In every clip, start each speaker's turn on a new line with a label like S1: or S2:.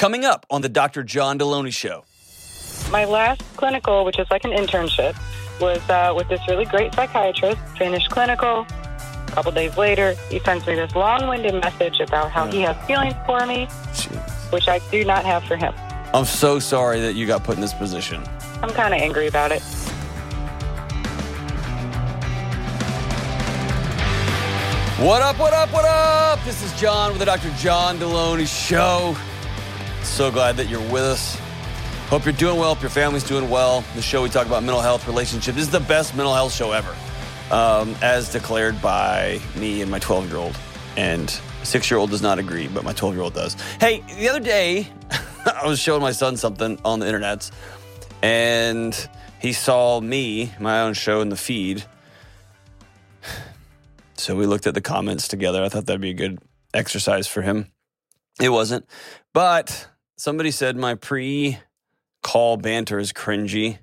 S1: Coming up on the Dr. John Delony Show.
S2: My last clinical, which is like an internship, was uh, with this really great psychiatrist. Finished clinical. A couple days later, he sends me this long-winded message about how he has feelings for me, which I do not have for him.
S1: I'm so sorry that you got put in this position.
S2: I'm kind of angry about it.
S1: What up, what up, what up? This is John with the Dr. John Delony Show. So glad that you're with us. Hope you're doing well, hope your family's doing well. The show we talk about mental health, relationships. This is the best mental health show ever, um, as declared by me and my 12 year old. And six year old does not agree, but my 12 year old does. Hey, the other day, I was showing my son something on the internet, and he saw me, my own show in the feed. So we looked at the comments together. I thought that'd be a good exercise for him. It wasn't. But somebody said my pre call banter is cringy.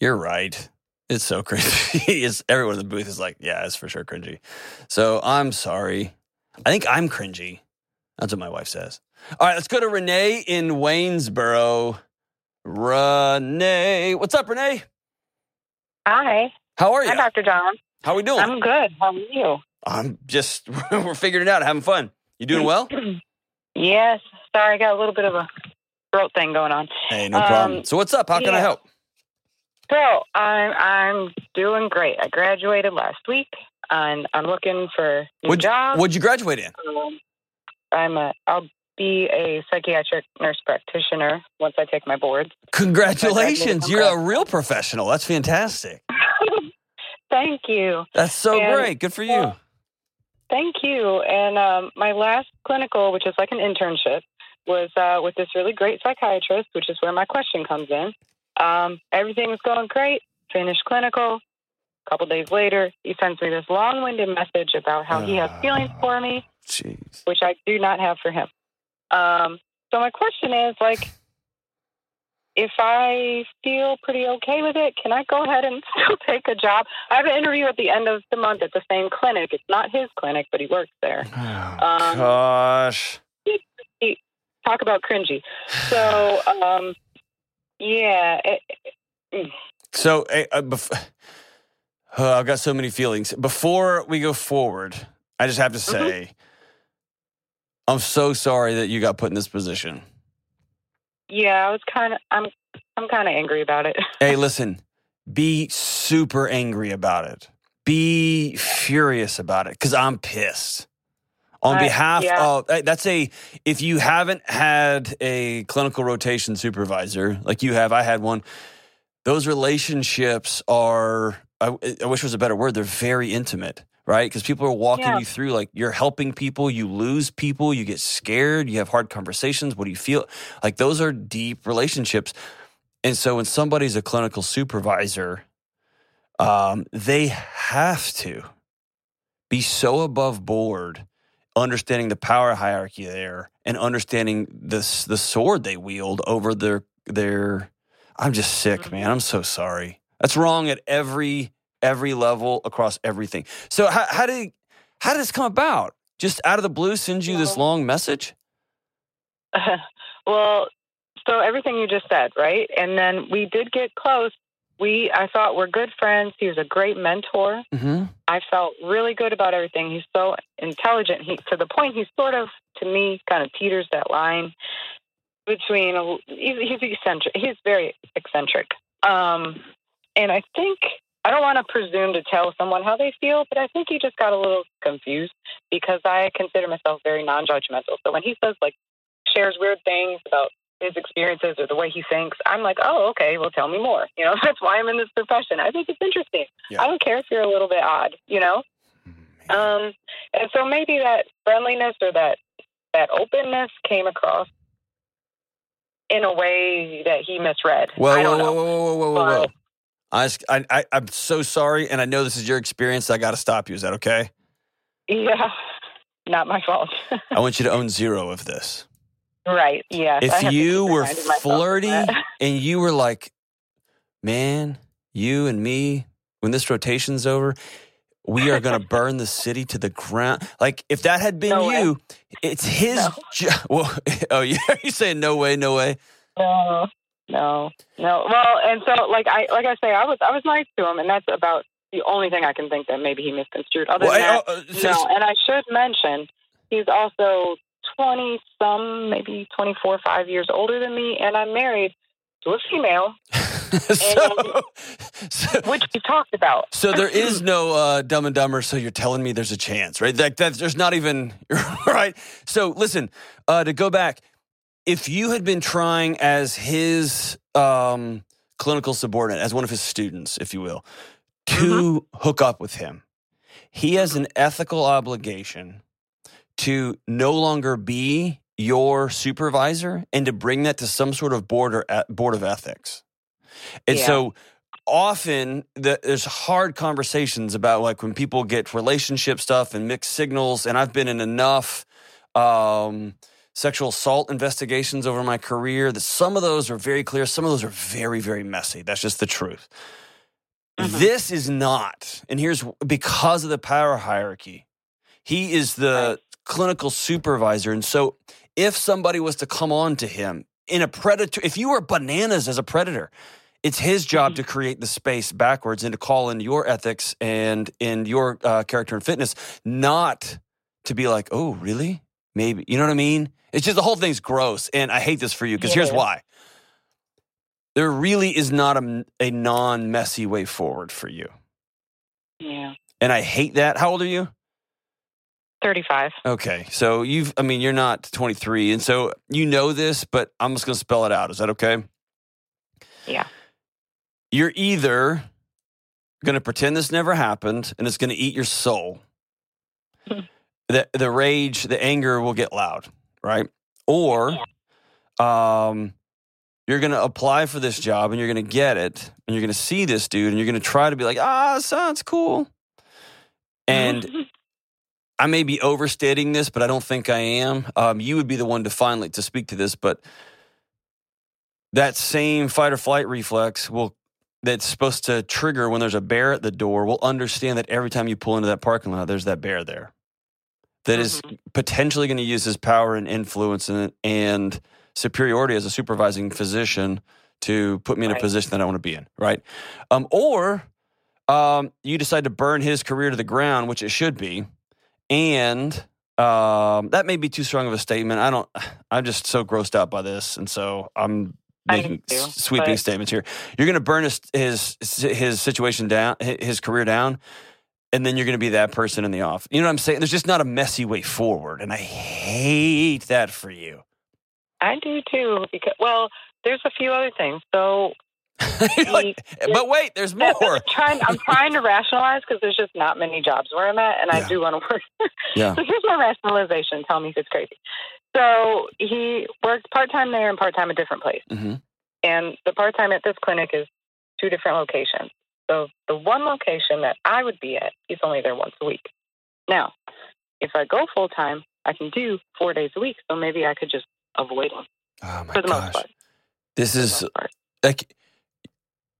S1: You're right. It's so cringy. it's, everyone in the booth is like, yeah, it's for sure cringy. So I'm sorry. I think I'm cringy. That's what my wife says. All right, let's go to Renee in Waynesboro. Renee. What's up, Renee?
S2: Hi.
S1: How are you?
S2: Hi, Dr. John.
S1: How are we doing?
S2: I'm good. How are you?
S1: I'm just we're figuring it out, having fun. You doing well?
S2: yes. Sorry, I got a little bit of a throat thing going on.
S1: Hey, no problem.
S2: Um,
S1: So what's up? How can I help?
S2: So I'm I'm doing great. I graduated last week, and I'm looking for a
S1: What'd,
S2: job.
S1: what'd you graduate in?
S2: Um, I'm a I'll be a psychiatric nurse practitioner once I take my boards.
S1: Congratulations. You're a real professional. That's fantastic.
S2: Thank you.
S1: That's so
S2: And-
S1: great. Good for you.
S2: Thank you. And um, my last clinical, which is like an internship, was uh, with this really great psychiatrist, which is where my question comes in. Um, everything was going great. Finished clinical. A couple days later, he sends me this long-winded message about how he has feelings for me,
S1: Jeez.
S2: which I do not have for him. Um, so my question is, like, if I feel pretty okay with it, can I go ahead and still take a job? I have an interview at the end of the month at the same clinic. It's not his clinic, but he works there.
S1: Oh,
S2: Um,
S1: gosh.
S2: Talk about cringy. So, um, yeah, it,
S1: So eh, uh, bef- Oh, I've got so many feelings. Before we go forward, I just have to
S2: Mm-hmm.
S1: say, I'm so sorry that you got put in this position.
S2: yeah, I was kind of, I'm, I'm kind of angry about it.
S1: Hey, listen, be super angry about it. Be furious about it because I'm pissed. On
S2: I-
S1: behalf
S2: yeah.
S1: of, eh, that's a, if you haven't had a clinical rotation supervisor like you have, I had one, those relationships are, I, I wish was a better word, they're very intimate. Right? Because people are walking
S2: Yeah.
S1: you through, like you're helping people, you lose people, you get scared, you have hard conversations. What do you feel? Like those are deep relationships. And so when somebody's a clinical supervisor, um, they have to be so above board, understanding the power hierarchy there and understanding this the sword they wield over their their I'm just sick, mm-hmm. man. I'm so sorry. That's wrong at every every level across everything. So how how did how did this come about? Just out of the blue sends you this long message?
S2: well, so everything you just said, right? And then we did get close. We, I thought we're good friends. He was a great mentor.
S1: Mm-hmm.
S2: I felt really good about everything. He's so intelligent. He to the point he sort of, to me, kind of teeters that line between. A, he's, he's eccentric. He's very eccentric. Um, and I think I don't want to presume to tell someone how they feel, but I think he just got a little confused because I consider myself very non-judgmental. So when he says like shares weird things about his experiences or the way he thinks, I'm like, oh, okay, well, tell me more. You know, that's why I'm in this profession. I think it's interesting.
S1: Yeah.
S2: I don't care if you're a little bit odd, you know? Um, and so maybe that friendliness or that that openness came across in a way that he misread.
S1: Whoa, whoa, whoa, whoa, whoa, whoa, whoa, whoa. I, I, I, I'm so sorry, and I know this is your experience. I got to stop you. Is that okay?
S2: Yeah, not my fault.
S1: I want you to own zero of this.
S2: Right? Yeah.
S1: If you were flirty and you were like, man, you and me, when this rotation's over, we are going to burn the city to the ground. Like if that had been
S2: No way.
S1: you, it's his
S2: No.
S1: job. Well, oh yeah, you saying no way, no way.
S2: No, no, no. Well, and so like I like I say, I was I was nice to him, and that's about the only thing I can think that maybe he misconstrued. Other
S1: Well,
S2: than that,
S1: oh, uh, so-
S2: no. And I should mention, he's also twenty some, maybe twenty four, five years older than me, and I'm married to a female,
S1: so, so,
S2: which we talked about.
S1: so there is no uh, Dumb and Dumber. So you're telling me there's a chance, right? That, that there's not even right. So listen, uh, to go back, if you had been trying as his um, clinical subordinate, as one of his students, if you will, to hook up with him, he has an ethical obligation to no longer be your supervisor and to bring that to some sort of board or e- board of ethics. And
S2: Yeah.
S1: so often the, there's hard conversations about like when people get relationship stuff and mixed signals and I've been in enough um, sexual assault investigations over my career that some of those are very clear some of those are very very messy that's just the truth
S2: Mhm.
S1: this is not and here's because of the power hierarchy he is the. Clinical supervisor. And so if somebody was to come on to him in a predator if you were bananas as a predator it's his job
S2: Mhm.
S1: to create the space backwards and to call in your ethics and in your uh, character and fitness not to be like oh really? Maybe you know what i mean? It's just the whole thing's gross and i hate this for you because here's why. There really is not a, a non-messy way forward for you.
S2: Yeah,
S1: and i hate that. How old are you
S2: thirty five.
S1: okay so you've i mean you're not 23 and so you know this but i'm just going to spell it out. Is that okay?
S2: Yeah.
S1: you're either going to pretend this never happened and it's going to eat your soul. The the rage the anger will get loud right? Or um you're going to apply for this job and you're going to get it and you're going to see this dude and you're going to try to be like ah sounds cool. And I may be overstating this, but I don't think I am. Um, you would be the one to finally to speak to this, but that same fight or flight reflex will that's supposed to trigger when there's a bear at the door will understand that every time you pull into that parking lot, there's that bear there that is potentially going to use his power and influence and, and superiority as a supervising physician to put me in a position that I want to be in, right? Um, or um, you decide to burn his career to the ground, which it should be, and um, that may be too strong of a statement. I don't. I'm just so grossed out by this, and so I'm making s- sweeping
S2: but-
S1: statements here. You're going to burn his his his situation down, his career down, and then you're going to be that person in the off. You know what I'm saying? There's just not a messy way forward, and I hate that for you.
S2: I do too. Because well, there's a few other things. So
S1: like, but wait, there's
S2: I'm
S1: more.
S2: trying. I'm trying to rationalize because there's just not many jobs where I'm at, and
S1: Yeah.
S2: I do want to work.
S1: Yeah.
S2: So here's my rationalization. Tell me if it's crazy. So he worked part time there and part time a different place.
S1: hmm
S2: And the part time at this clinic is two different locations. So the one location that I would be at, he's only there once a week. Now, if I go full time, I can do four days a week. So maybe I could just avoid him
S1: Oh my
S2: for the most
S1: gosh,
S2: part.
S1: this is
S2: most
S1: like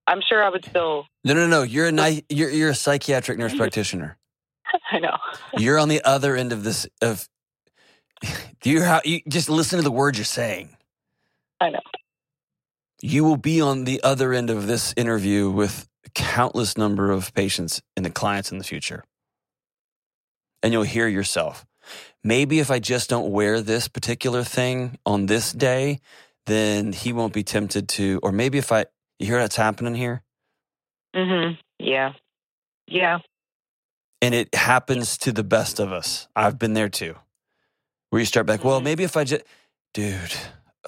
S2: I'm sure I would still.
S1: no, no, no. You're a ni- you're you're a psychiatric nurse practitioner.
S2: I know.
S1: You're on the other end of this. Of do you how you just listen to the words you're saying.
S2: I know.
S1: You will be on the other end of this interview with countless number of patients and the clients in the future, and you'll hear yourself. Maybe if I just don't wear this particular thing on this day, then he won't be tempted to. Or maybe if I, you hear what's happening here,
S2: Mm-hmm. Yeah. Yeah.
S1: and it happens to the best of us. I've been there too. Where you start back, well,
S2: Mhm.
S1: maybe if I just, dude,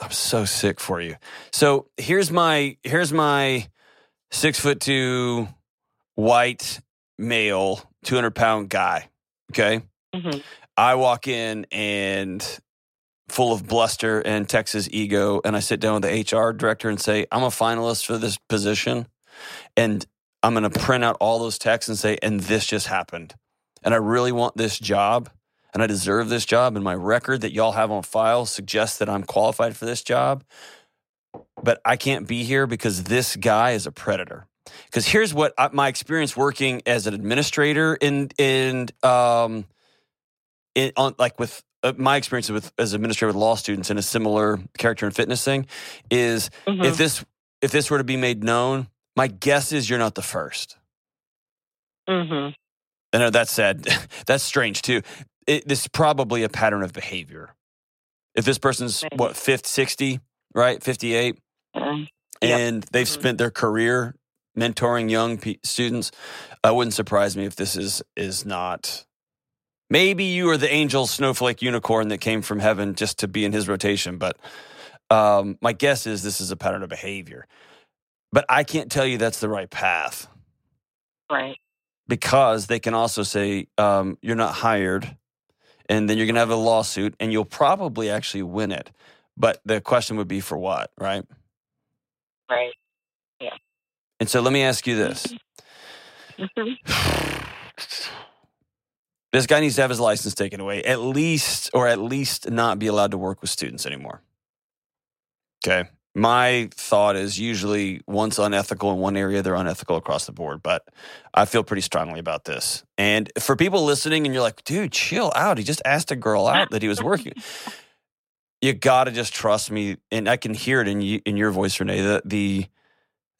S1: I'm so sick for you. So here's my here's my six foot two white male, two hundred pound guy. Okay,
S2: Mm-hmm.
S1: I walk in and full of bluster and Texas ego, and I sit down with the HR director and say, I'm a finalist for this position, and I'm going to print out all those texts and say, and this just happened. And I really want this job, and I deserve this job, and my record that y'all have on file suggests that I'm qualified for this job. But I can't be here because this guy is a predator. Because here's what I, my experience working as an administrator in in um in on like with my experience with as an administrator with law students in a similar character and fitness thing is
S2: Mhm.
S1: if this if this were to be made known, my guess is you're not the first.
S2: Mhm.
S1: I know that's sad. that's strange too. It, this is probably a pattern of behavior. If this person's
S2: Maybe.
S1: what fifth, sixty, right, fifty eight,
S2: Mm. Yep.
S1: and they've
S2: Mhm.
S1: spent their career mentoring young pe- students, it wouldn't surprise me if this is is not. Maybe you are the angel snowflake unicorn that came from heaven just to be in his rotation, but um, my guess is this is a pattern of behavior. But I can't tell you that's the right path
S2: Right.
S1: because they can also say um, you're not hired, and then you're going to have a lawsuit, and you'll probably actually win it. But the question would be for what, right?
S2: Right. Yeah.
S1: And so let me ask you this:
S2: Mhm.
S1: This guy needs to have his license taken away, at least, or at least not be allowed to work with students anymore. Okay. My thought is usually once unethical in one area, they're unethical across the board. But I feel pretty strongly about this. And for people listening, and you're like, dude, chill out. He just asked a girl out that he was working. you got to just trust me. And I can hear it in, you, in your voice, Renee, the, the,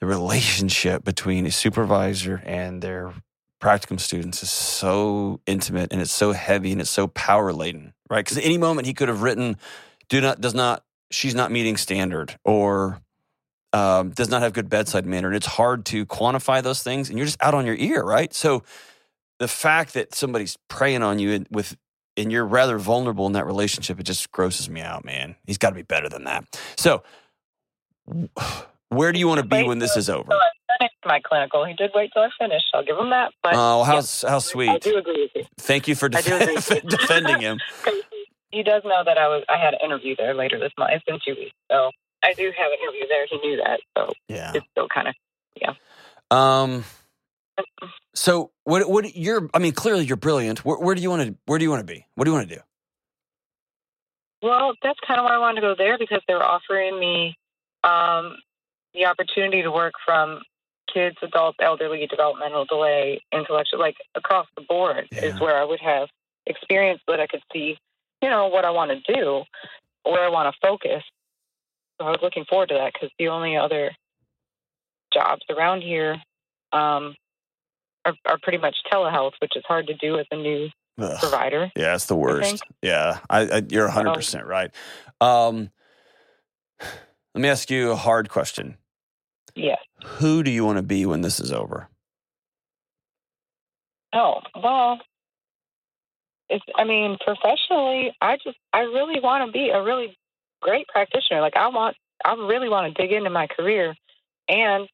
S1: the relationship between a supervisor and their practicum students is so intimate and it's so heavy and it's so power laden, right? Because any moment he could have written, "Do not does not she's not meeting standard," or um, does not have good bedside manner, and it's hard to quantify those things, and you're just out on your ear, right? So the fact that somebody's preying on you with and you're rather vulnerable in that relationship, it just grosses me out, man. He's got to be better than that. So. Where do you want to be when this is over?
S2: So I finished my clinical. He did wait till I finished. I'll give him that. But
S1: Oh, how's how sweet!
S2: I do agree with you.
S1: Thank you for
S2: I do
S1: def-
S2: agree.
S1: defending him.
S2: he does know that I was. I had an interview there later this month. It's been two weeks, so I do have an interview there. He knew that, so
S1: Yeah.
S2: it's still kind of. Yeah.
S1: Um. So what? What? You're. I mean, clearly you're brilliant. Where, where do you want to? Where do you want to be? What do you want to do?
S2: Well, that's kind of why I wanted to go there because they were offering me um, the opportunity to work from kids, adults, elderly, developmental delay, intellectual, like across the board
S1: Yeah.
S2: is where I would have experience that I could see, you know, what I want to do, where I want to focus. So I was looking forward to that because the only other jobs around here um, are, are pretty much telehealth, which is hard to do as a new
S1: Ugh.
S2: provider.
S1: Yeah, it's the worst. Yeah, I, I, you're 100 percent right. Um, let me ask you a hard question.
S2: Yes.
S1: Who do you want to be when this is over?
S2: Oh, well, it's, I mean, professionally, I just, I really want to be a really great practitioner. Like, I want, I really want to dig into my career. And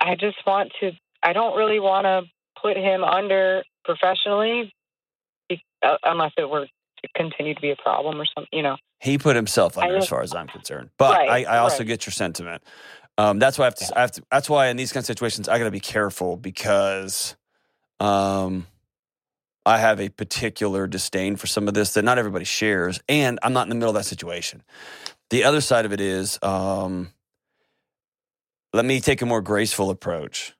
S2: I just want to, I don't really want to put him under professionally uh, unless it were continue to be a problem or something, you know.
S1: He put himself under, as far as I'm concerned. But
S2: Right,
S1: I, I also
S2: right.
S1: get your sentiment. Um, that's why I have to. I have to. That's why in these kind of situations, I got to be careful because, um, I have a particular disdain for some of this that not everybody shares, and I'm not in the middle of that situation. The other side of it is, um, let me take a more graceful approach.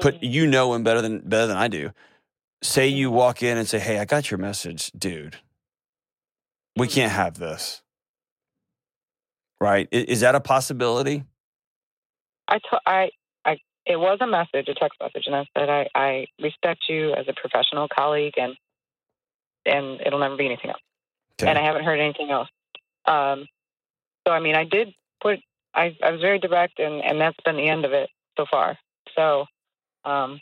S1: Put
S2: Mhm.
S1: you know him better than better than I do. Say you walk in and say, "Hey, I got your message, dude. We can't have this." Right? Is that a possibility?
S2: I, to- I, I, it was a message, a text message, and I said, I, I respect you as a professional colleague, and and it'll never be anything else.
S1: Okay.
S2: And I haven't heard anything else. Um, so I mean, I did put, I, I was very direct, and and that's been the end of it so far. So, um,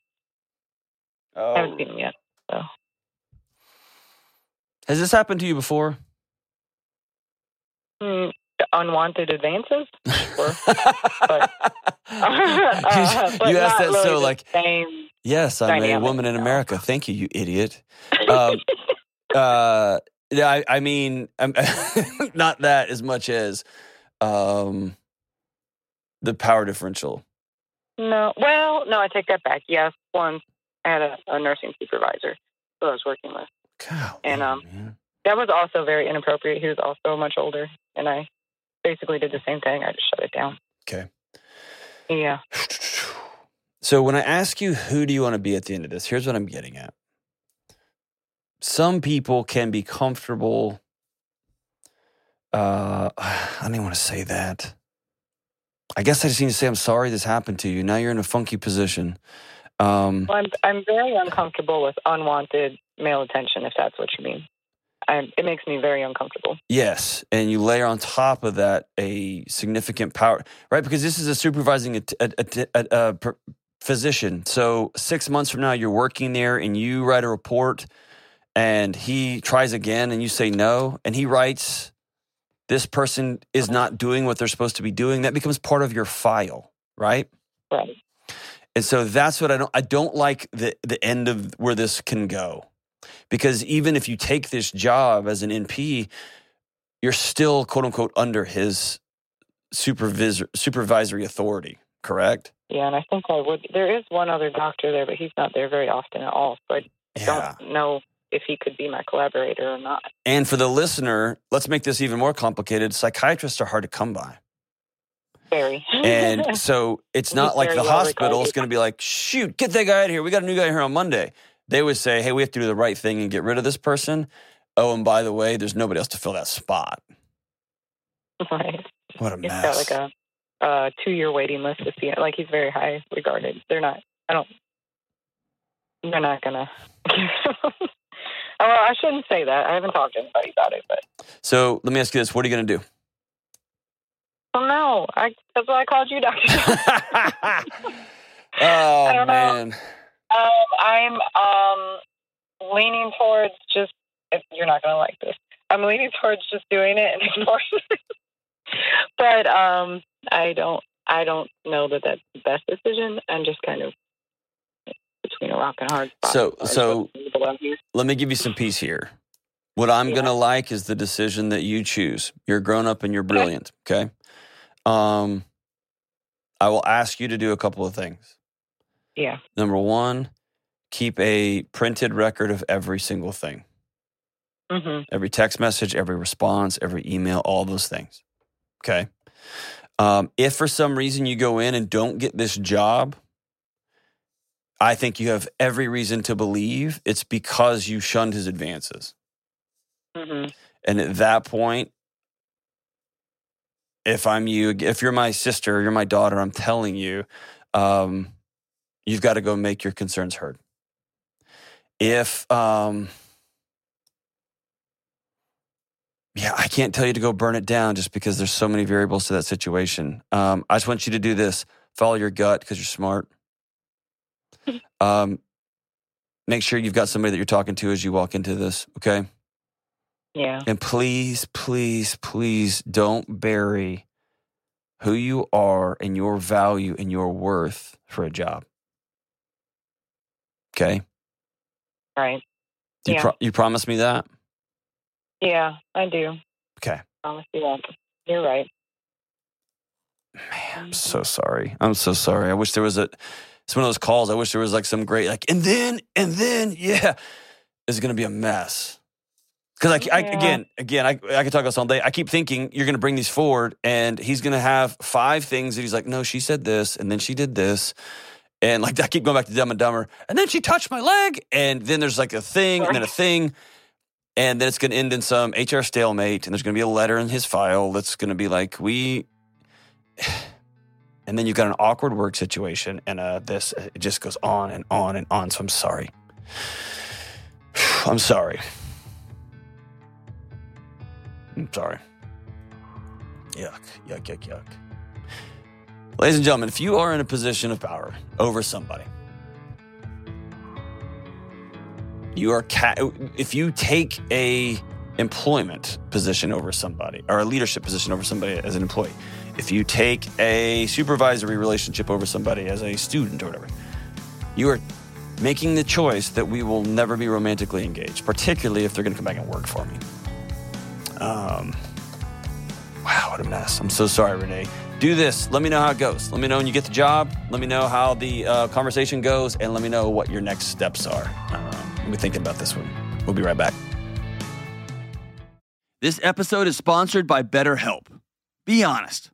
S2: I haven't
S1: Oh.
S2: seen him yet.
S1: Has this happened to you before?
S2: Hmm, unwanted advances. Sure.
S1: you
S2: Uh, but
S1: you asked that
S2: really
S1: so like, yes, I'm a woman in. America. Thank you, you idiot. Um, uh, yeah, I, I mean, I'm, not that as much as um, the power differential.
S2: No, well, no, I take that back. Yes, once I had a, a nursing supervisor who I was working with.
S1: God,
S2: And, um,
S1: man.
S2: That was also very inappropriate. He was also much older, and I basically did the same thing. I just shut it down.
S1: Okay.
S2: Yeah.
S1: So when I ask you who do you want to be at the end of this, here's what I'm getting at. Some people can be comfortable. Uh, I don't even want to say that. I guess I just need to say I'm sorry this happened to you. Now you're in a funky position. Um,
S2: Well, I'm I'm very uncomfortable with unwanted male attention, if that's what you mean. I, it makes me very uncomfortable.
S1: Yes, and you layer on top of that a significant power, right? Because this is a supervising a, a, a, a, a uh, pr- physician. So six months from now, you're working there, and you write a report, and he tries again, and you say no, and he writes, "This person is not doing what they're supposed to be doing." That becomes part of your file, right?
S2: Right.
S1: And so that's what I don't I don't like the the end of where this can go. Because even if you take this job as an NP, you're still quote unquote under his supervisor supervisory authority, correct?
S2: Yeah, and I think I would. There is one other doctor there, but he's not there very often at all. So I
S1: Yeah.
S2: don't know if he could be my collaborator or not.
S1: And for the listener, let's make this even more complicated. Psychiatrists are hard to come by.
S2: Very.
S1: And so it's
S2: He's
S1: not like the hospital is going to be like, shoot, get that guy out of here. We got a new guy here on Monday. They would say, hey, we have to do the right thing and get rid of this person. Oh, and by the way, there's nobody else to fill that spot.
S2: right.
S1: What a
S2: He's
S1: mess.
S2: got like a, a two-year waiting list to see it. Like he's very high regarded. They're not. I don't. They're not gonna. oh, well, I shouldn't say that. I haven't talked to anybody about it, but
S1: so let me ask you this: What are you going to do?
S2: well, no. I that's why I called you, Doctor.
S1: oh
S2: don't know. Um, I'm um leaning towards just. If you're not gonna like this, I'm leaning towards just doing it and ignoring it. but um, I don't. I don't know that that's the best decision. I'm just kind of between a rock and hard spot.
S1: So-
S2: as far as
S1: so-
S2: what people out here.
S1: let me give you some peace here. What I'm
S2: Yeah.
S1: going to like is the decision that you choose. You're grown up and you're brilliant. Okay. Um, I will ask you to do a couple of things.
S2: Yeah.
S1: Number one, keep a printed record of every single thing.
S2: hmm
S1: every text message, every response, every email, all those things. Okay. Um, if for some reason you go in and don't get this job, I think you have every reason to believe it's because you shunned his advances.
S2: hmm
S1: And at that point, if I'm you, if you're my sister, you're my daughter, I'm telling you, um, you've got to go make your concerns heard. If, um, yeah, I can't tell you to go burn it down just because there's so many variables to that situation. Um, I just want you to do this: follow your gut because you're smart. Um, make sure you've got somebody that you're talking to as you walk into this. Okay.
S2: Yeah.
S1: And please, please, please don't bury who you are and your value and your worth for a job. Okay?
S2: Right.
S1: You,
S2: Yeah.
S1: pro- you promise me that?
S2: Yeah, I do.
S1: Okay.
S2: Promise you that. You're right.
S1: Man, I'm mm-hmm. so sorry. I'm so sorry. I wish there was a, it's one of those calls. I wish there was like some great, like, and then, and then, yeah, it's going to be a mess. Because I, I, again, again, I, I could talk about this all day. I keep thinking you're going to bring these forward, and he's going to have five things that he's like, no, she said this, and then she did this, and like I keep going back to Dumb and Dumber, and then she touched my leg, and then there's like a thing, and then a thing, and then it's going to end in some HR stalemate, and there's going to be a letter in his file that's going to be like, we, and then you've got an awkward work situation, and uh, this it just goes on and on and on. So I'm sorry. I'm sorry. I'm sorry. Yuck, yuck, yuck, yuck. Ladies and gentlemen, if you are in a position of power over somebody, you are ca- if you take a employment position over somebody or a leadership position over somebody as an employee, if you take a supervisory relationship over somebody as a student or whatever, you are making the choice that we will never be romantically engaged, particularly if they're going to come back and work for me. Um, wow, what a mess. I'm so sorry, Renee. Do this. Let me know how it goes. Let me know when you get the job. Let me know how the uh, conversation goes, and let me know what your next steps are. Um, we'll thinking about this one. We'll be right back.
S3: This episode is sponsored by BetterHelp. Be honest.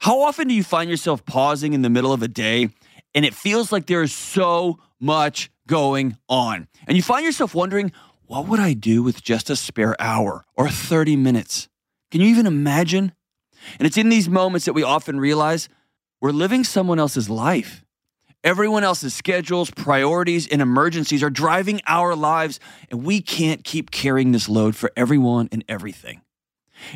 S3: How often do you find yourself pausing in the middle of a day
S1: and it feels like there is so much going on. And you find yourself wondering, what would I do with just a spare hour or 30 minutes? Can you even imagine? And it's in these moments that we often realize we're living someone else's life. Everyone else's schedules, priorities, and emergencies are driving our lives, and we can't keep carrying this load for everyone and everything.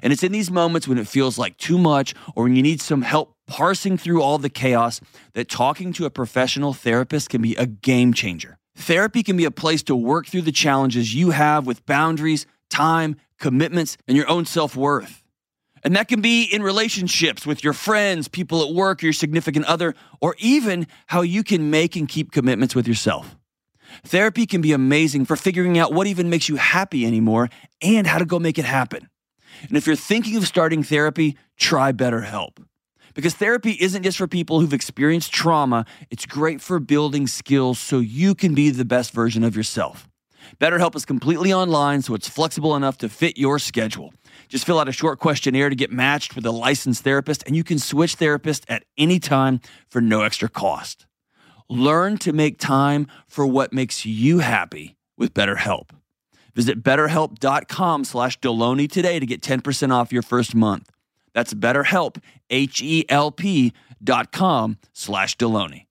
S1: And it's in these moments when it feels like too much or when you need some help parsing through all the chaos that talking to a professional therapist can be a game changer. Therapy can be a place to work through the challenges you have with boundaries, time, commitments, and your own self worth. And that can be in relationships with your friends, people at work, your significant other, or even how you can make and keep commitments with yourself. Therapy can be amazing for figuring out what even makes you happy anymore and how to go make it happen. And if you're thinking of starting therapy, try BetterHelp. Because therapy isn't just for people who've experienced trauma, it's great for building skills so you can be the best version of yourself. BetterHelp is completely online, so it's flexible enough to fit your schedule. Just fill out a short questionnaire to get matched with a licensed therapist, and you can switch therapists at any time for no extra cost. Learn to make time for what makes you happy with BetterHelp. Visit betterhelp.com slash Delony today to get 10% off your first month. That's BetterHelp, H-E-L-P dot com slash Delony.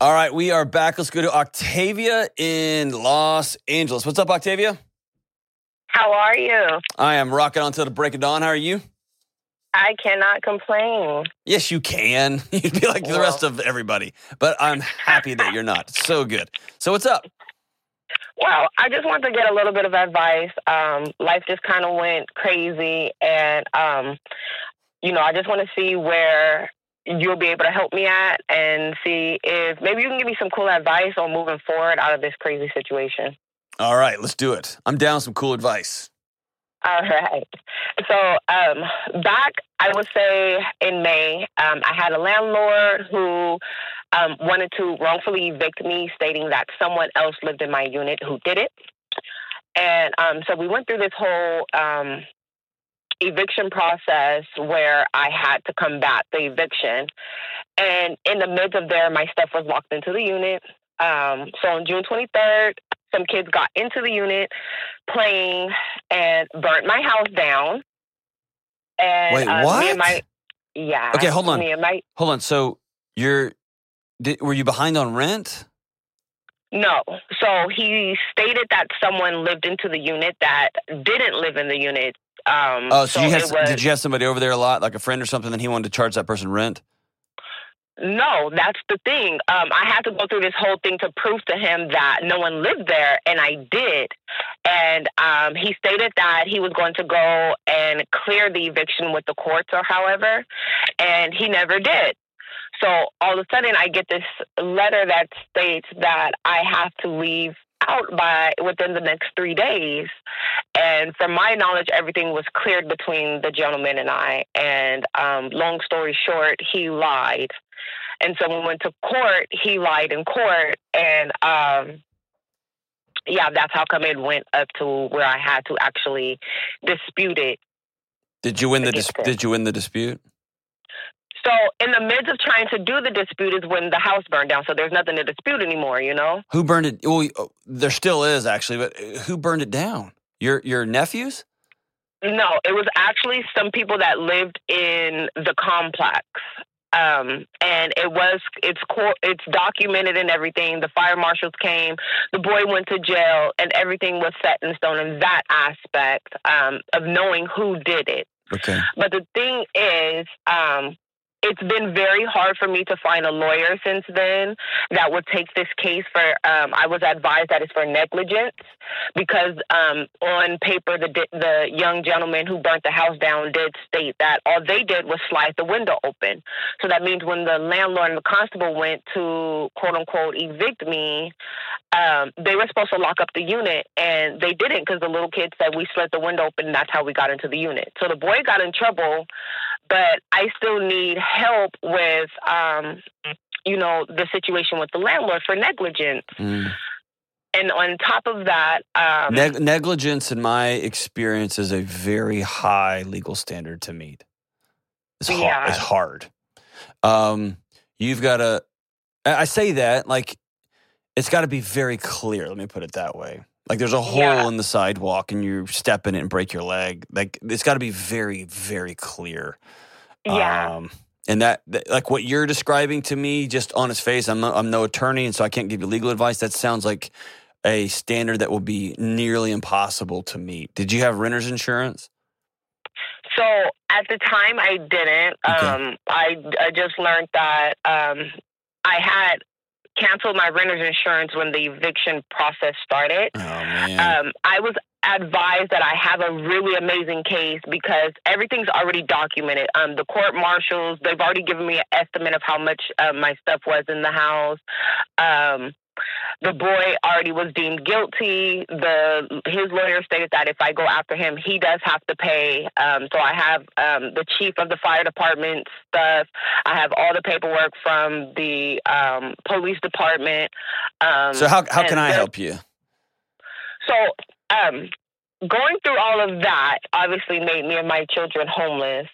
S4: All right, we are back. Let's go to Octavia in Los Angeles. What's up, Octavia?
S5: How are you?
S4: I am rocking on till the break of dawn. How are you?
S5: I cannot complain.
S4: Yes, you can. You'd be like the rest of everybody, but I'm happy that you're not. So good. So, what's up?
S5: Well, I just want to get a little bit of advice. Um, life just kind of went crazy, and um, you know, I just want to see where you'll be able to help me at, and see if maybe you can give me some cool advice on moving forward out of this crazy situation.
S4: All right, let's do it. I'm down some cool advice.
S5: All right. So um, back, I would say in May, um, I had a landlord who um, wanted to wrongfully evict me, stating that someone else lived in my unit who did it. And um, so we went through this whole um, eviction process where I had to combat the eviction. And in the midst of there, my stuff was locked into the unit. Um, so on June 23rd, some kids got into the unit playing and burnt my house down. And
S4: Wait,
S5: uh,
S4: what?
S5: My, yeah.
S4: Okay, hold on.
S5: Me and my
S4: Hold on. So, you're did, were you behind on rent?
S5: No. So he stated that someone lived into the unit that didn't live in the unit. Um,
S4: Oh, so, you had,
S5: was,
S4: did you have somebody over there a lot, like a friend or something, and he wanted to charge that person rent?
S5: No, that's the thing. Um, I had to go through this whole thing to prove to him that no one lived there, and I did. And um, he stated that he was going to go and clear the eviction with the courts or however, and he never did. So all of a sudden, I get this letter that states that I have to leave out by within the next three days. And from my knowledge, everything was cleared between the gentleman and I. And um, long story short, he lied. And so when we went to court, he lied in court. And um, yeah, that's how come it went up to where I had to actually dispute it.
S4: Did you win the dis- Did you win the dispute?
S5: So in the midst of trying to do the dispute is when the house burned down. So there's nothing to dispute anymore, you know?
S4: Who burned it? Well, oh, there still is actually, but uh, who burned it down? Your your nephews?
S5: No, it was actually some people that lived in the complex. Um, and it was it's co- it's documented and everything. The fire marshals came, the boy went to jail, and everything was set in stone in that aspect um, of knowing who did it.
S4: Okay.
S5: But the thing is, um, it's been very hard for me to find a lawyer since then that would take this case for. Um, I was advised that it's for negligence because um, on paper the the young gentleman who burnt the house down did state that all they did was slide the window open. So that means when the landlord and the constable went to quote unquote evict me, um, they were supposed to lock up the unit and they didn't because the little kid said we slid the window open and that's how we got into the unit. So the boy got in trouble, but I still need help with, um, you know, the situation with the landlord for negligence.
S4: Mm.
S5: And on top of that, um,
S4: Neg- negligence, in my experience, is a very high legal standard to meet. It's hard.
S5: Yeah.
S4: It's hard. Um,
S1: you've got to. I I say that like it's got to be very clear. Let me put it that way. Like there's a hole
S5: Yeah.
S1: in the sidewalk and you step in it and break your leg. Like it's got to be very, very clear.
S5: Yeah.
S1: Um, and that, that, like what you're describing to me, just on its face, I'm no, I'm no attorney, and so I can't give you legal advice. That sounds like a standard that will be nearly impossible to meet. Did you have renter's insurance?
S5: So at the time, I didn't.
S1: Okay.
S5: Um, I, I just learned that um, I had canceled my renter's insurance when the eviction process started.
S1: Oh man.
S5: Um, I was advised that I have a really amazing case because everything's already documented. Um, the court marshals, they've already given me an estimate of how much uh, my stuff was in the house. Um, the boy already was deemed guilty. The his lawyer stated that if I go after him, he does have to pay. Um, so I have um, the chief of the fire department stuff. I have all the paperwork from the um, police department. Um,
S1: so how how can I help you?
S5: so, um, going through all of that obviously made me and my children homeless.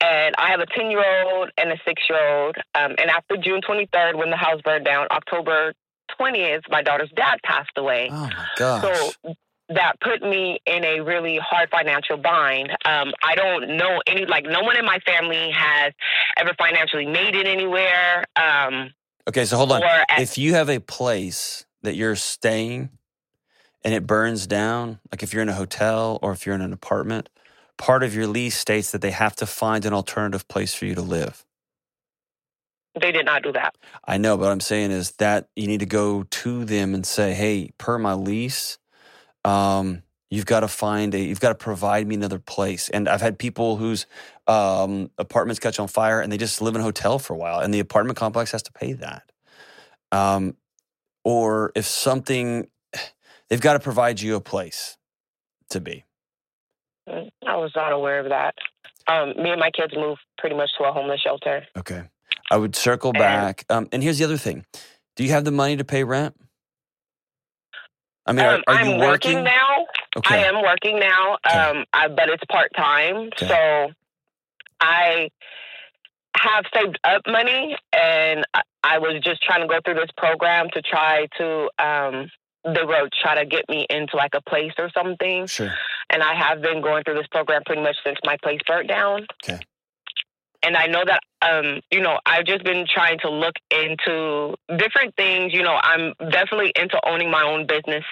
S5: And I have a 10 year old and a six year old. Um, and after June 23rd, when the house burned down, October 20th, my daughter's dad passed away.
S1: Oh my gosh.
S5: So that put me in a really hard financial bind. Um, I don't know any, like, no one in my family has ever financially made it anywhere. Um,
S1: okay, so hold on.
S5: at,
S1: if you have a place that you're staying and it burns down, like if you're in a hotel or if you're in an apartment, part of your lease states that they have to find an alternative place for you to live.
S5: They did not do that.
S1: I know, but what I'm saying is that you need to go to them and say, "Hey, per my lease, um, you've got to find a, you've got to provide me another place." And I've had people whose um, apartments catch on fire and they just live in a hotel for a while, and the apartment complex has to pay that. Um, or if something, they've got to provide you a place to be.
S5: Mm, I was not aware of that. Um, me and my kids moved pretty much to a homeless shelter.
S1: Okay, I would circle
S5: And-
S1: back. Um, and here's the other thing: Do you have the money to pay rent? I mean, are,
S5: Um,
S1: are
S5: I'm
S1: you
S5: working
S1: working?
S5: now.
S1: Okay.
S5: I am working now,
S1: Okay.
S5: um, I, but it's part time.
S1: Okay.
S5: So I have saved up money, and I, I was just trying to go through this program to try to. Um, they were try to get me into like a place or something,
S1: Sure.
S5: and I have been going through this program pretty much since my place burnt down.
S1: Okay.
S5: And I know that um, you know, I've just been trying to look into different things. You know, I'm definitely into owning my own business.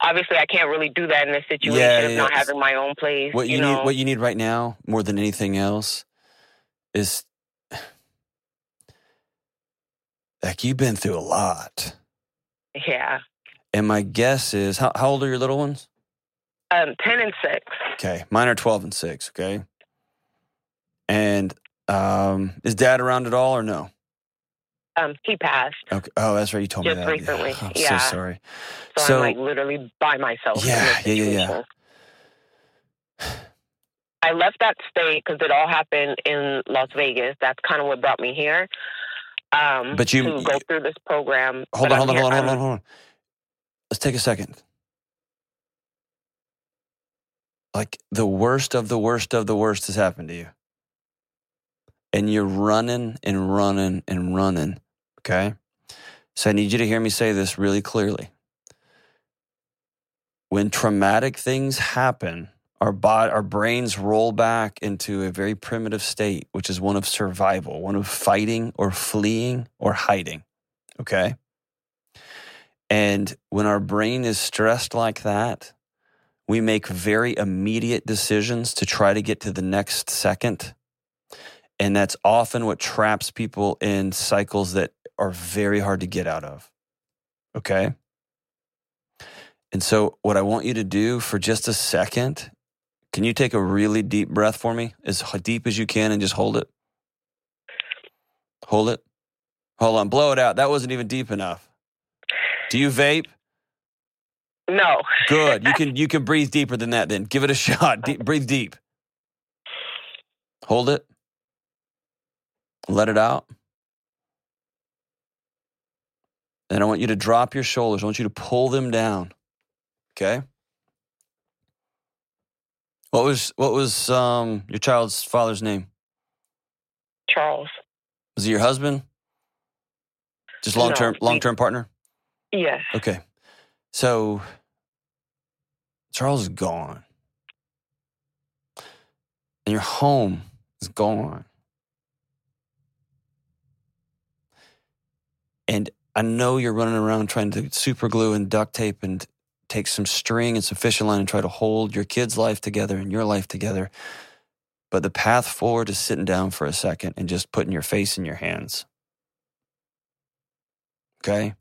S5: Obviously, I can't really do that in this situation
S1: Yeah,
S5: of
S1: yeah,
S5: not having my own place.
S1: What you,
S5: know,
S1: need, what you need right now, more than anything else, is like you've been through a lot.
S5: yeah,
S1: And my guess is, how, how old are your little ones?
S5: um, ten and six.
S1: Okay, mine are twelve and six. Okay, and um, is Dad around at all or no?
S5: Um, he passed,
S1: Okay. Oh, that's right. You told
S5: Just
S1: me that.
S5: recently,
S1: I'm
S5: yeah.
S1: so sorry.
S5: so,
S1: So-
S5: I'm like literally by myself.
S1: Yeah, yeah, yeah, yeah.
S5: I left that state because it all happened in Las Vegas. That's kind of what brought me here. Um,
S1: But you-
S5: to go through this program.
S1: Hold on, hold on, hold on, hold on, hold on. Let's take a second. Like the worst of the worst of the worst has happened to you. And you're running and running and running. Okay. So I need you to hear me say this really clearly. When traumatic things happen, our body, our brains roll back into a very primitive state, which is one of survival, one of fighting or fleeing or hiding. Okay. And when our brain is stressed like that, we make very immediate decisions to try to get to the next second. And that's often what traps people in cycles that are very hard to get out of. Okay. And so, what I want you to do for just a second, can you take a really deep breath for me, as deep as you can, and just hold it? Hold it. Hold on. Blow it out. That wasn't even deep enough. Do you vape?
S5: No.
S1: Good. You can you can breathe deeper than that. Then give it a shot. Deep, breathe deep. Hold it. Let it out. And I want you to drop your shoulders. I want you to pull them down. Okay. What was what was um your child's father's name?
S5: Charles.
S1: Was he your husband? Just long term,
S5: No,
S1: long term partner.
S5: Yes.
S1: Okay. So Charles is gone. And your home is gone. And I know you're running around trying to super glue and duct tape and take some string and some fishing line and try to hold your kid's life together and your life together. But the path forward is sitting down for a second and just putting your face in your hands. Okay?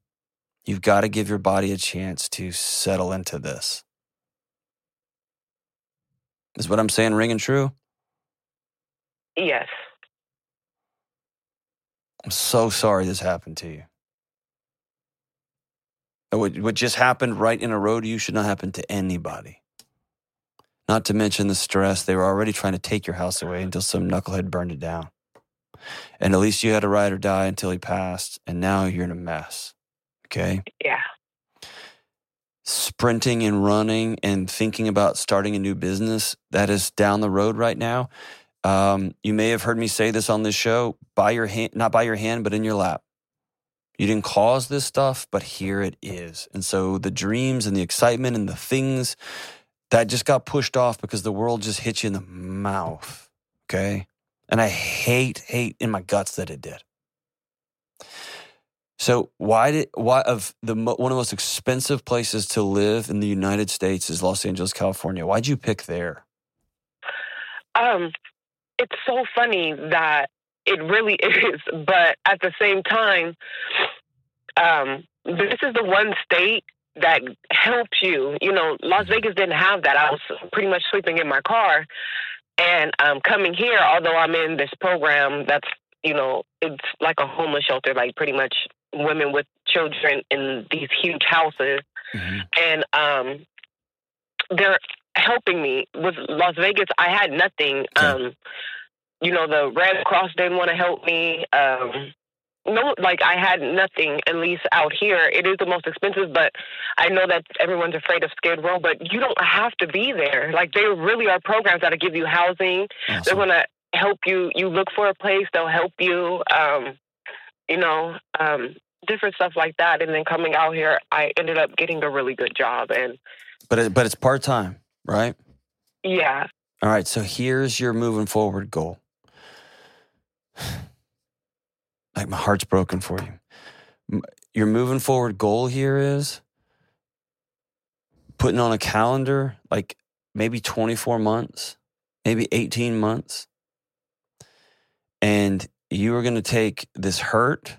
S1: You've got to give your body a chance to settle into this. Is what I'm saying ringing true?
S5: Yes.
S1: I'm so sorry this happened to you. What, what just happened right in a row to you should not happen to anybody. Not to mention the stress. They were already trying to take your house away until some knucklehead burned it down. And at least you had to ride or die until he passed. And now you're in a mess. Okay?
S5: Yeah.
S1: sprinting and running and thinking about starting a new business that is down the road right now. Um, you may have heard me say this on this show by your hand, not by your hand, but in your lap. You didn't cause this stuff, but here it is. And so the dreams and the excitement and the things that just got pushed off because the world just hit you in the mouth. Okay. And I hate, hate in my guts that it did. So why did why of the one of the most expensive places to live in the United States is Los Angeles, California? Why'd you pick there?
S5: Um, it's so funny that it really is, but at the same time, um, this is the one state that helps you. You know, Las Vegas didn't have that. I was pretty much sleeping in my car, and um, coming here, although I'm in this program that's you know it's like a homeless shelter, like pretty much women with children in these huge houses and um, they're helping me with Las Vegas. I had nothing.
S1: Okay.
S5: Um, you know, the Red Cross didn't want to help me. Um, no, like I had nothing. At least out here, it is the most expensive. But I know that everyone's afraid of Skid Row, but you don't have to be there. Like there really are programs that'll give you housing. They're gonna help you. You look for a place, they'll help you. Um, you know, um, different stuff like that. And then coming out here, I ended up getting a really good job. And
S1: But it, but it's part time, right?
S5: yeah,
S1: All right. So here's your moving forward goal. Like my heart's broken for you. Your moving forward goal here is putting on a calendar, like maybe 24 months, maybe 18 months. And you are going to take this hurt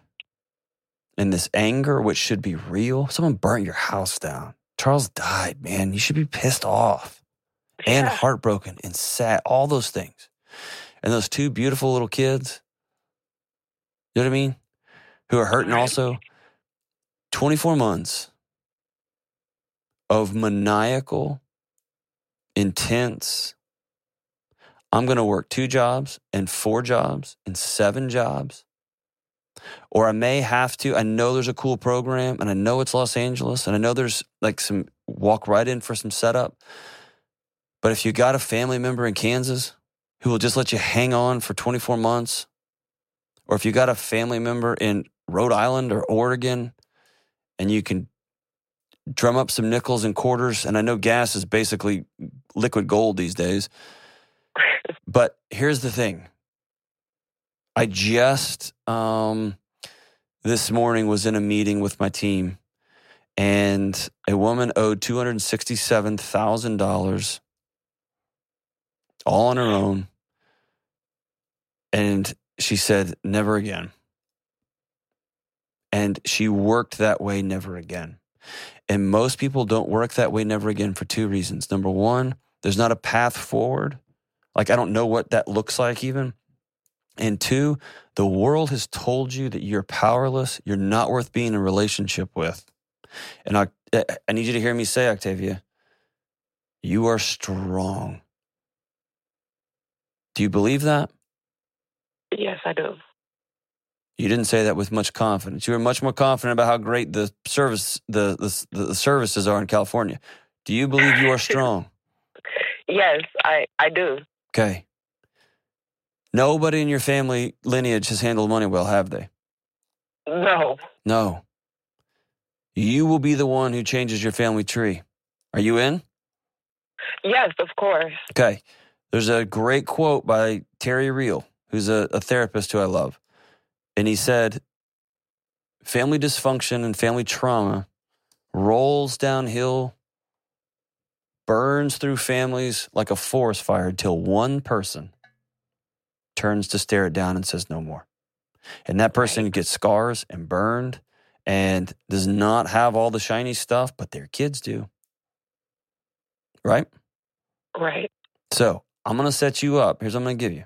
S1: and this anger, which should be real. Someone burnt your house down. Charles died, man. You should be pissed off and
S5: Yeah.
S1: heartbroken and sad, all those things. And those two beautiful little kids, you know what I mean? Who are hurting also. 24 months of maniacal, intense. I'm going to work two jobs and four jobs and seven jobs. Or I may have to. I know there's a cool program and I know it's Los Angeles and I know there's like some walk right in for some setup. But if you got a family member in Kansas who will just let you hang on for 24 months, or if you got a family member in Rhode Island or Oregon and you can drum up some nickels and quarters, and I know gas is basically liquid gold these days. But here's the thing. I just um, this morning was in a meeting with my team, and a woman owed two hundred sixty-seven thousand dollars, all on her own, and she said, "Never again." And she worked that way, never again. And most people don't work that way, never again, for two reasons. Number one, there's not a path forward. Like, I don't know what that looks like, even. And two, the world has told you that you're powerless, you're not worth being in a relationship with. And I, eh, I need you to hear me say, Octavia, you are strong. Do you believe that?
S5: I do.
S1: You didn't say that with much confidence. You were much more confident about how great the service the the, the services are in California. Do you believe you are strong?
S5: Yes, I, I do.
S1: Okay. Nobody in your family lineage has handled money well, have they?
S5: No.
S1: No. You will be the one who changes your family tree. Are you in?
S5: Yes, of course.
S1: Okay. There's a great quote by Terry Real, who's a, a therapist who I love. And he said, Family dysfunction and family trauma rolls downhill, burns through families like a forest fire until one person turns to stare it down and says no more. And that person
S5: Right.
S1: gets scars and burned and does not have all the shiny stuff, but their kids do. Right?
S5: Right.
S1: So I'm going to set you up. Here's what I'm going to give you.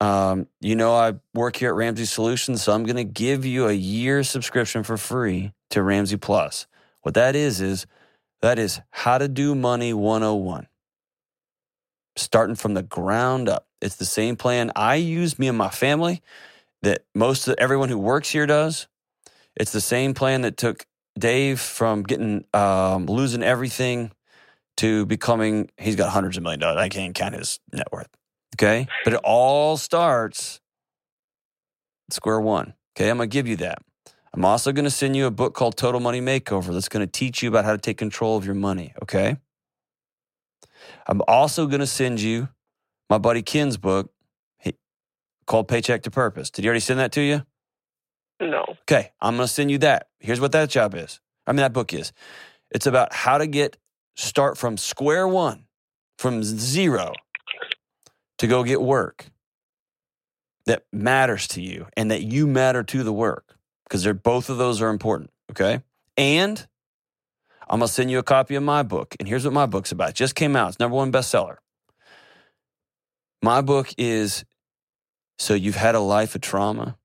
S1: Um, you know, I work here at Ramsey Solutions, so I'm going to give you a year subscription for free to Ramsey Plus. What that is, is that is how to do money 101, starting from the ground up. It's the same plan I use, me and my family, that most of everyone who works here does. It's the same plan that took Dave from getting um, losing everything to becoming he's got hundreds of million dollars. I can't count his net worth. Okay. But it all starts square one. Okay. I'm gonna give you that. I'm also gonna send you a book called Total Money Makeover that's gonna teach you about how to take control of your money. Okay. I'm also gonna send you my buddy Ken's book called Paycheck to Purpose. Did he already send that to you?
S5: No.
S1: Okay, I'm going to send you that. Here's what that job is. I mean, that book is. It's about how to get start from square one, from zero, to go get work that matters to you and that you matter to the work because they're both of those are important. Okay, and I'm gonna send you a copy of my book. And here's what my book's about. It just came out. It's number one bestseller. My book is so you've had a life of trauma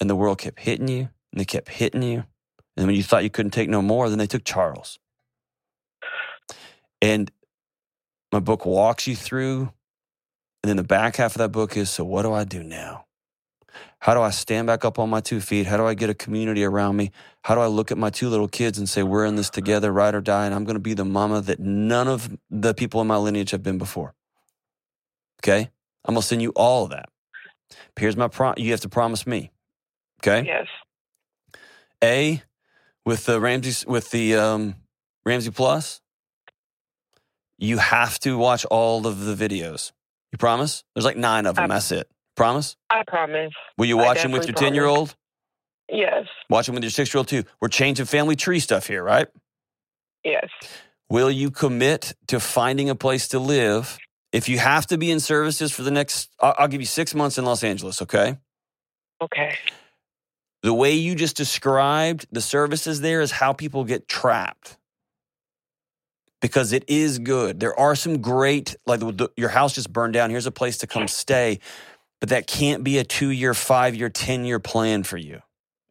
S1: and the world kept hitting you and they kept hitting you. And when you thought you couldn't take no more, then they took Charles. And my book walks you through. And then the back half of that book is so what do I do now? How do I stand back up on my two feet? How do I get a community around me? How do I look at my two little kids and say, we're in this together, ride or die? And I'm going to be the mama that none of the people in my lineage have been before. Okay? I'm going to send you all of that. Here's my prom. You have to promise me. Okay?
S5: Yes.
S1: A with the Ramsey with the um, Ramsey Plus, you have to watch all of the videos. You promise? There's like nine of them.
S5: Um,
S1: That's it. Promise?
S5: I promise.
S1: Will you watch them with your ten year old?
S5: Yes.
S1: Watch them with your six year old too. We're changing family tree stuff here, right?
S5: Yes.
S1: Will you commit to finding a place to live? If you have to be in services for the next, I'll, I'll give you six months in Los Angeles. Okay.
S5: Okay.
S1: The way you just described the services there is how people get trapped. Because it is good. There are some great, like the, the- your house just burned down. Here's a place to come stay. But that can't be a two year, five year, 10 year plan for you.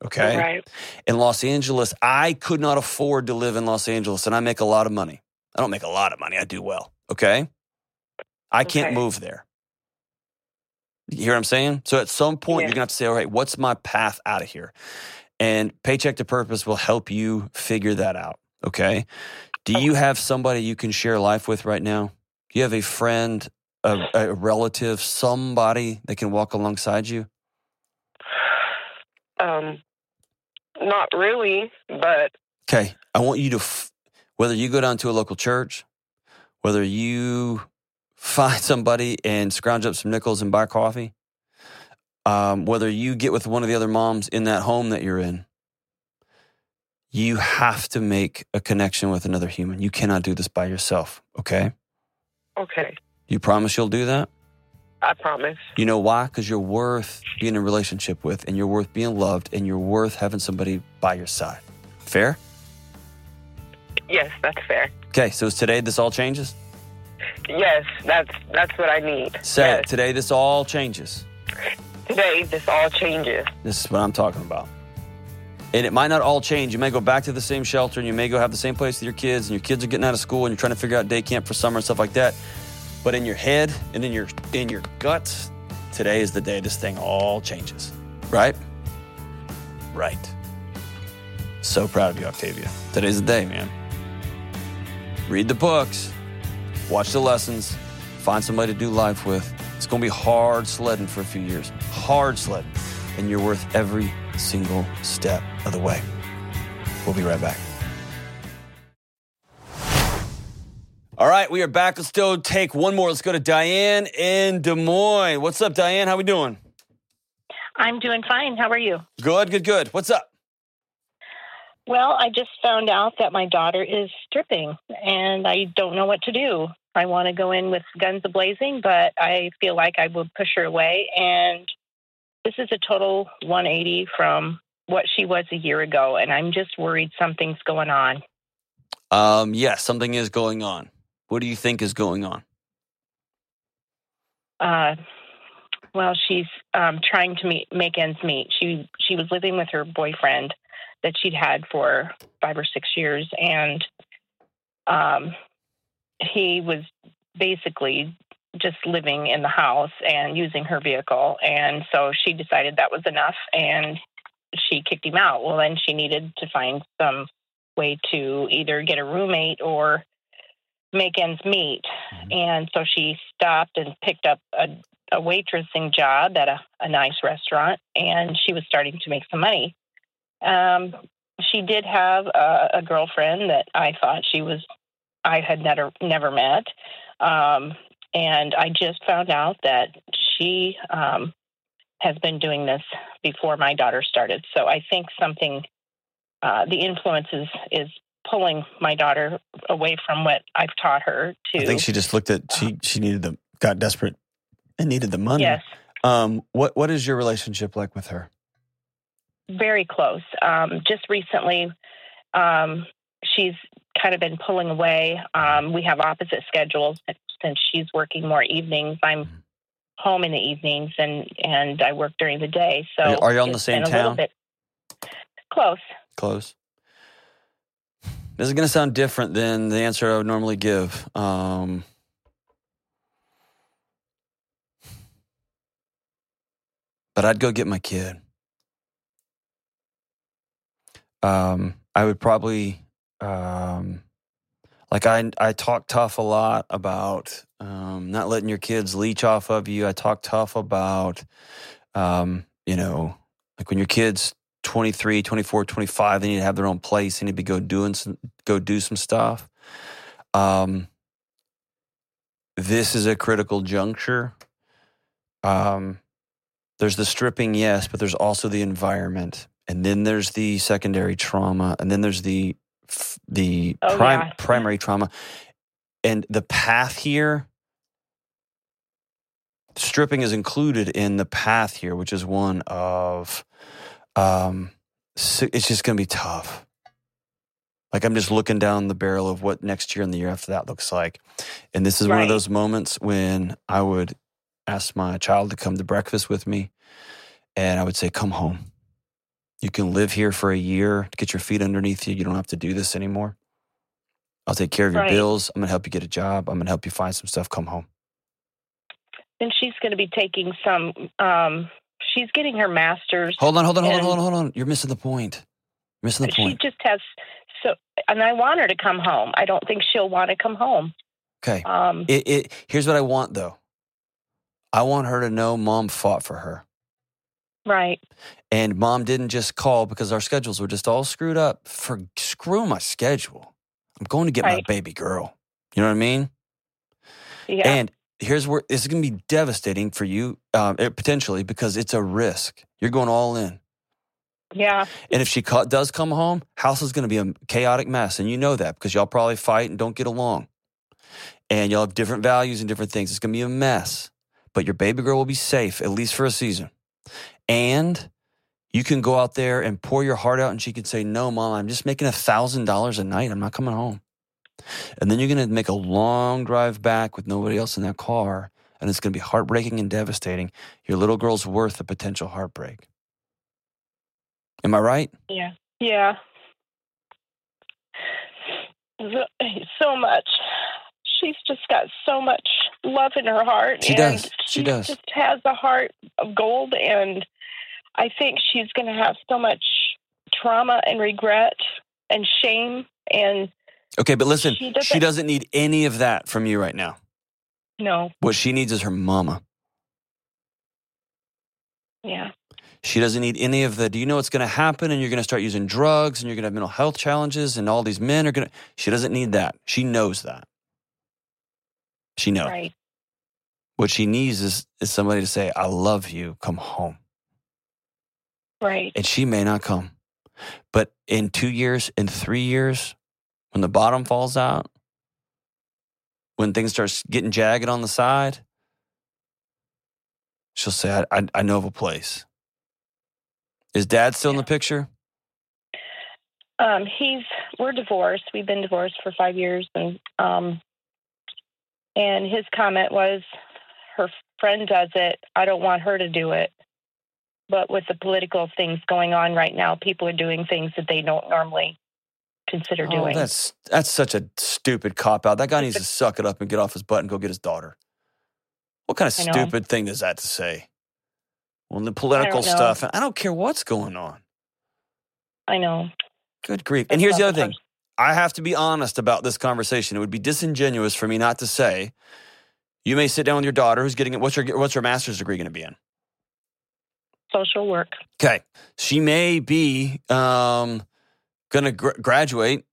S1: Okay.
S5: Right.
S1: In Los Angeles, I could not afford to live in Los Angeles and I make a lot of money. I don't make a lot of money. I do well. Okay. I can't
S5: Okay.
S1: move there. You hear what I'm saying? So at some point,
S5: Yeah.
S1: you're going to have to say, all right, what's my path out of here? And Paycheck to Purpose will help you figure that out. Okay. Do you have somebody you can share life with right now? Do you have a friend, a, a relative, somebody that can walk alongside you?
S5: Um, not really, but
S1: Okay. I want you to, f- whether you go down to a local church, whether you find somebody and scrounge up some nickels and buy coffee, um, whether you get with one of the other moms in that home that you're in, you have to make a connection with another human. You cannot do this by yourself. Okay.
S5: okay.
S1: You promise you'll do that?
S5: I promise.
S1: You know why? Because you're worth being in a relationship with, and you're worth being loved, and you're worth having somebody by your side. Fair?
S5: Yes, that's fair.
S1: Okay. So is today this all changes?
S5: Yes, that's that's what I need.
S1: Say
S5: yes.
S1: it. Today, this all changes.
S5: Today, this all changes.
S1: This is what I'm talking about. And it might not all change. You may go back to the same shelter and you may go have the same place with your kids, and your kids are getting out of school and you're trying to figure out day camp for summer and stuff like that. But in your head and in your in your gut, today is the day this thing all changes. Right? Right. So proud of you, Octavia. Today's the day, man. Read the books, watch the lessons, find somebody to do life with. It's going to be hard sledding for a few years. Hard sledding. and you're worth every single step of the way. We'll be right back. All right, we are back. Let's still take one more. Let's go to Diane in Des Moines. What's up, Diane? How are we doing?
S6: I'm doing fine. How are you?
S1: Good, good, good. What's up?
S6: Well, I just found out that my daughter is stripping and I don't know what to do. I want to go in with guns ablazing, but I feel like I would push her away. And this is a total 180 from what she was a year ago. And I'm just worried something's going on.
S1: Um, yes, something is going on. What do you think is going on?
S6: Uh, well, she's um, trying to meet, make ends meet. She she was living with her boyfriend that she'd had for five or six years, and um, he was basically just living in the house and using her vehicle. And so she decided that was enough, and she kicked him out. Well, then she needed to find some way to either get a roommate or make ends meet.
S1: Mhm.
S6: And so she stopped and picked up a, a waitressing job at a, a nice restaurant, and she was starting to make some money. Um, she did have a, a girlfriend that I thought she was, I had never never met, um, and I just found out that she um, has been doing this before my daughter started. So I think something, uh, the influence is, is pulling my daughter away from what I've taught her to.
S1: I think she just looked at she she needed the got desperate and needed the money.
S6: yes,
S1: Um, what what is your relationship like with her?
S6: very close. Um, just recently, um, she's kind of been pulling away. Um, we have opposite schedules since she's working more evenings. I'm
S1: Mhm.
S6: home in the evenings, and and I work during the day. So
S1: Are you- are you in the same town?
S6: close.
S1: Close. This is going to sound different than the answer I would normally give. Um, but I'd go get my kid. Um, I would probably, um, like I, I talk tough a lot about um, not letting your kids leech off of you. I talk tough about, um, you know, like when your kids 23, 24, 25, they need to have their own place. They need to be go doing some, go do some stuff. Um, this is a critical juncture. Um, there's the stripping, yes, but there's also the environment, and then there's the secondary trauma, and then there's the the
S6: Oh,
S1: prim-
S6: yeah.
S1: primary trauma, and the path here. Stripping is included in the path here, which is one of um, it's just going to be tough. Like I'm just looking down the barrel of what next year and the year after that looks like, and this is one of those moments when I would ask my child to come to breakfast with me, and I would say, "Come home. You can live here for a year to get your feet underneath you. You don't have to do this anymore. I'll take care of your
S6: Right.
S1: bills. I'm going to help you get a job. I'm going to help you find some stuff. Come home."
S6: And she's going to be taking some. Um, she's getting her master's.
S1: Hold on, hold on, hold on, hold on, hold on. You're missing the point. You're missing the
S6: she
S1: point.
S6: just has so, and I want her to come home. I don't think she'll want to come home.
S1: Okay.
S6: Um,
S1: It, it here's what I want though. I want her to know mom fought for her.
S6: Right.
S1: And mom didn't just call because our schedules were just all screwed up. For screw my schedule. I'm going to get my baby girl. You know what I mean?
S6: Yeah.
S1: And here's where this is going to be devastating for you, um, eh, potentially, because it's a risk. You're going all in.
S6: yeah.
S1: And if she co- does come home, house is going to be a chaotic mess, and you know that because y'all probably fight and don't get along, and y'all have different values and different things. It's going to be a mess, but your baby girl will be safe at least for a season, and you can go out there and pour your heart out, and she can say, "No, mom, I'm just making a thousand dollars a night. I'm not coming home." And then you're going to make a long drive back with nobody else in that car, and it's going to be heartbreaking and devastating. Your little girl's worth a potential heartbreak. Am I right?
S6: Yeah. Yeah. So, so much. She's just got so much love in her heart.
S1: She
S6: and
S1: does. She does.
S6: just has a heart of gold. And I think she's going to have so much trauma and regret and shame. And
S1: Okay, but listen,
S6: She
S1: she
S6: doesn't-
S1: doesn't, need any of that from you right now.
S6: no,
S1: What she needs is her mama.
S6: yeah.
S1: She doesn't need any of the, do you know what's going to happen? And you're going to start using drugs and you're going to have mental health challenges and all these men are going to, she doesn't need that. She knows that. She knows.
S6: Right.
S1: What she needs is, is somebody to say, I love you, come home.
S6: Right.
S1: And she may not come. But in two years, in three years, when the bottom falls out, when things start getting jagged on the side, she'll say, I, I, I know of a place. Is dad still in the picture?
S6: Um, he's we're divorced. We've been divorced for five years, and um, and his comment was, her friend does it. I don't want her to do it. But with the political things going on right now, people are doing things that they don't normally consider
S1: Oh,
S6: doing.
S1: that's that's such a stupid cop out. That guy needs to suck it up and get off his butt and go get his daughter. What kind of stupid thing is that to say? Well, the political
S6: know.
S1: stuff, I don't care what's going on.
S6: I know.
S1: Good grief. And here's the other thing. I have to be honest about this conversation. It would be disingenuous for me not to say, you may sit down with your daughter who's getting what's your what's her master's degree going to be in?
S6: Social work.
S1: Okay, she may be um, going to gr- graduate,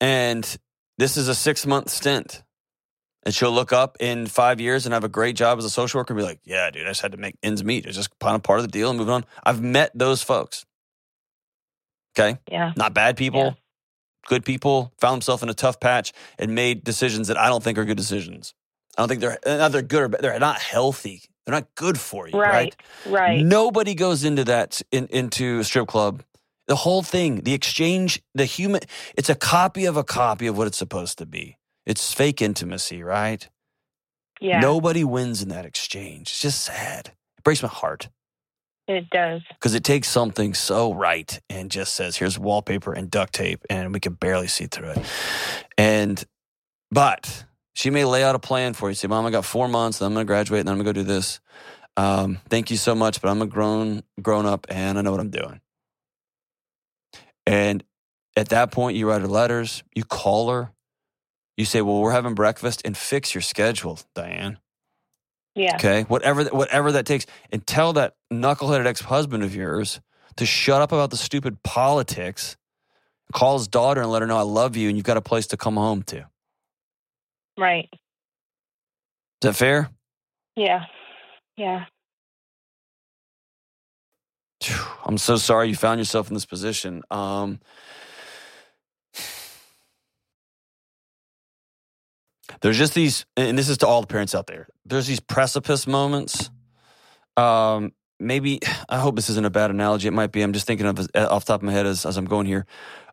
S1: and this is a six month stint, and she'll look up in five years and have a great job as a social worker and be like, "Yeah, dude, I just had to make ends meet. It's just kind of part of the deal and moving on." I've met those folks. Okay,
S6: Yeah.
S1: not bad people,
S6: Yeah.
S1: Good people, found themselves in a tough patch and made decisions that I don't think are good decisions. I don't think they're uh, not they're good or bad. They're not healthy. They're not good for you, right?
S6: Right. Right.
S1: Nobody goes into that in, into a strip club. The whole thing, the exchange, the human, it's a copy of a copy of what it's supposed to be. It's fake intimacy, right?
S6: Yeah.
S1: Nobody wins in that exchange. It's just sad. It breaks my heart
S6: It does.
S1: because it takes something so right and just says, here's wallpaper and duct tape, and we can barely see through it. And, but she may lay out a plan for you. Say, Mom, I got four months, then I'm going to graduate, and then I'm going to go do this. Um, thank you so much, but I'm a grown grown up and I know what I'm doing. And at that point, you write her letters, you call her, you say, "Well, we're having breakfast," and fix your schedule, Diane.
S6: Yeah.
S1: Okay, whatever whatever that takes, and tell that knuckleheaded ex husband of yours to shut up about the stupid politics. Call his daughter and let her know I love you, and you've got a place to come home to.
S6: Right.
S1: Is that fair?
S6: Yeah. Yeah.
S1: I'm so sorry you found yourself in this position. Um, there's just these, and this is to all the parents out there. There's these precipice moments. Um, maybe I hope this isn't a bad analogy. It might be. I'm just thinking of off the top of my head as, as I'm going here.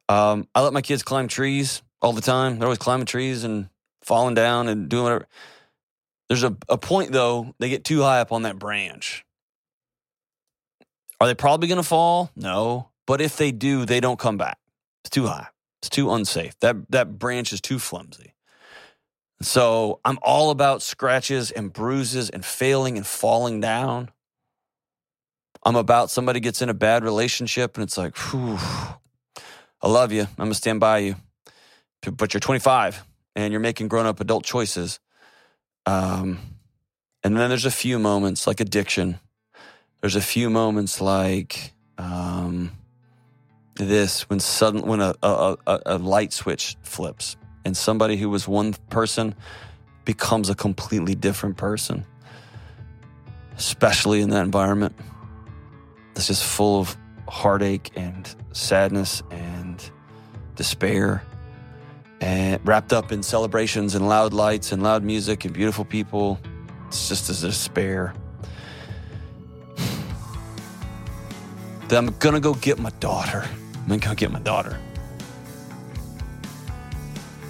S1: Um, I let my kids climb trees all the time. They're always climbing trees and falling down and doing whatever. There's a, a point though they get too high up on that branch. Are they probably going to fall? No. But if they do, they don't come back. It's too high. It's too unsafe. That that branch is too flimsy. So I'm all about scratches and bruises and failing and falling down. I'm about somebody gets in a bad relationship and it's like, whew, I love you. I'm gonna stand by you. But you're 25 and you're making grown up adult choices. Um, and then there's a few moments like addiction there's a few moments like um, this when sudden when a, a, a, a light switch flips and somebody who was one person becomes a completely different person especially in that environment It's just full of heartache and sadness and despair and wrapped up in celebrations and loud lights and loud music and beautiful people it's just a despair that I'm gonna go get my daughter. I'm gonna go get my daughter.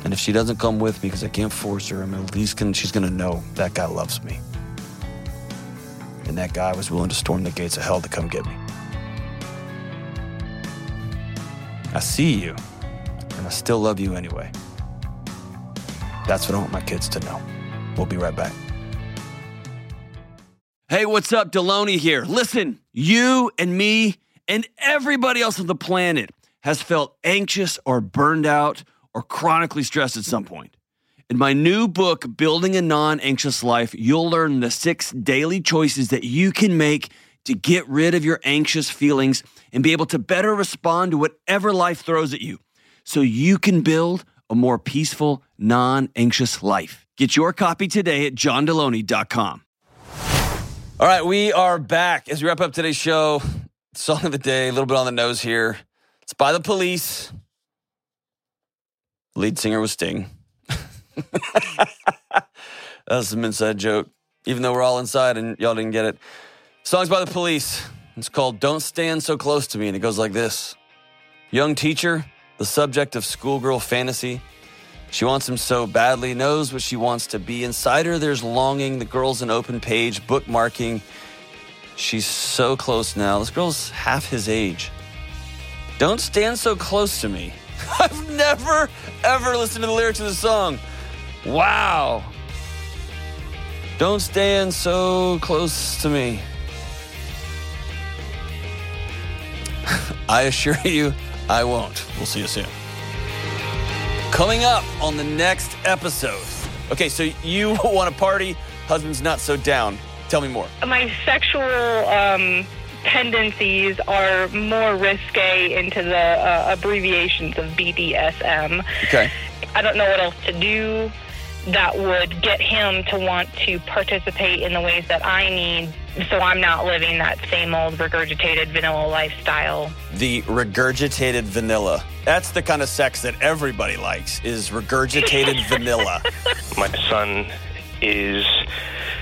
S1: And if she doesn't come with me because I can't force her, I'm at least gonna, she's gonna know that guy loves me. And that guy was willing to storm the gates of hell to come get me. I see you, and I still love you anyway. That's what I want my kids to know. We'll be right back.
S3: Hey, what's up? Delony here. Listen, you and me and everybody else on the planet has felt anxious or burned out or chronically stressed at some point. In my new book, Building a Non Anxious Life, you'll learn the six daily choices that you can make to get rid of your anxious feelings and be able to better respond to whatever life throws at you so you can build a more peaceful, non anxious life. Get your copy today at johndelony.com.
S1: All right, we are back as we wrap up today's show. Song of the day, a little bit on the nose here. It's by the police. Lead singer was Sting. That's some inside joke, even though we're all inside and y'all didn't get it. Song's by the police. It's called Don't Stand So Close to Me, and it goes like this Young teacher, the subject of schoolgirl fantasy. She wants him so badly, knows what she wants to be. Inside her, there's longing. The girl's an open page, bookmarking. She's so close now. This girl's half his age. Don't stand so close to me. I've never, ever listened to the lyrics of the song. Wow. Don't stand so close to me. I assure you, I won't. We'll see you soon. Coming up on the next episode. Okay, so you want to party, husband's not so down. Tell me more.
S6: My sexual um, tendencies are more risque into the uh, abbreviations of BDSM.
S1: Okay.
S6: I don't know what else to do that would get him to want to participate in the ways that I need so I'm not living that same old regurgitated vanilla lifestyle.
S1: The regurgitated vanilla. That's the kind of sex that everybody likes is regurgitated vanilla.
S7: My son is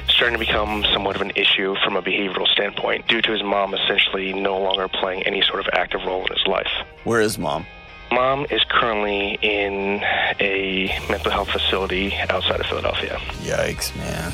S7: starting to become somewhat of an issue from a behavioral standpoint due to his mom essentially no longer playing any sort of active role in his life.
S1: Where is mom?
S7: Mom is currently in a mental health facility outside of Philadelphia.
S1: Yikes, man.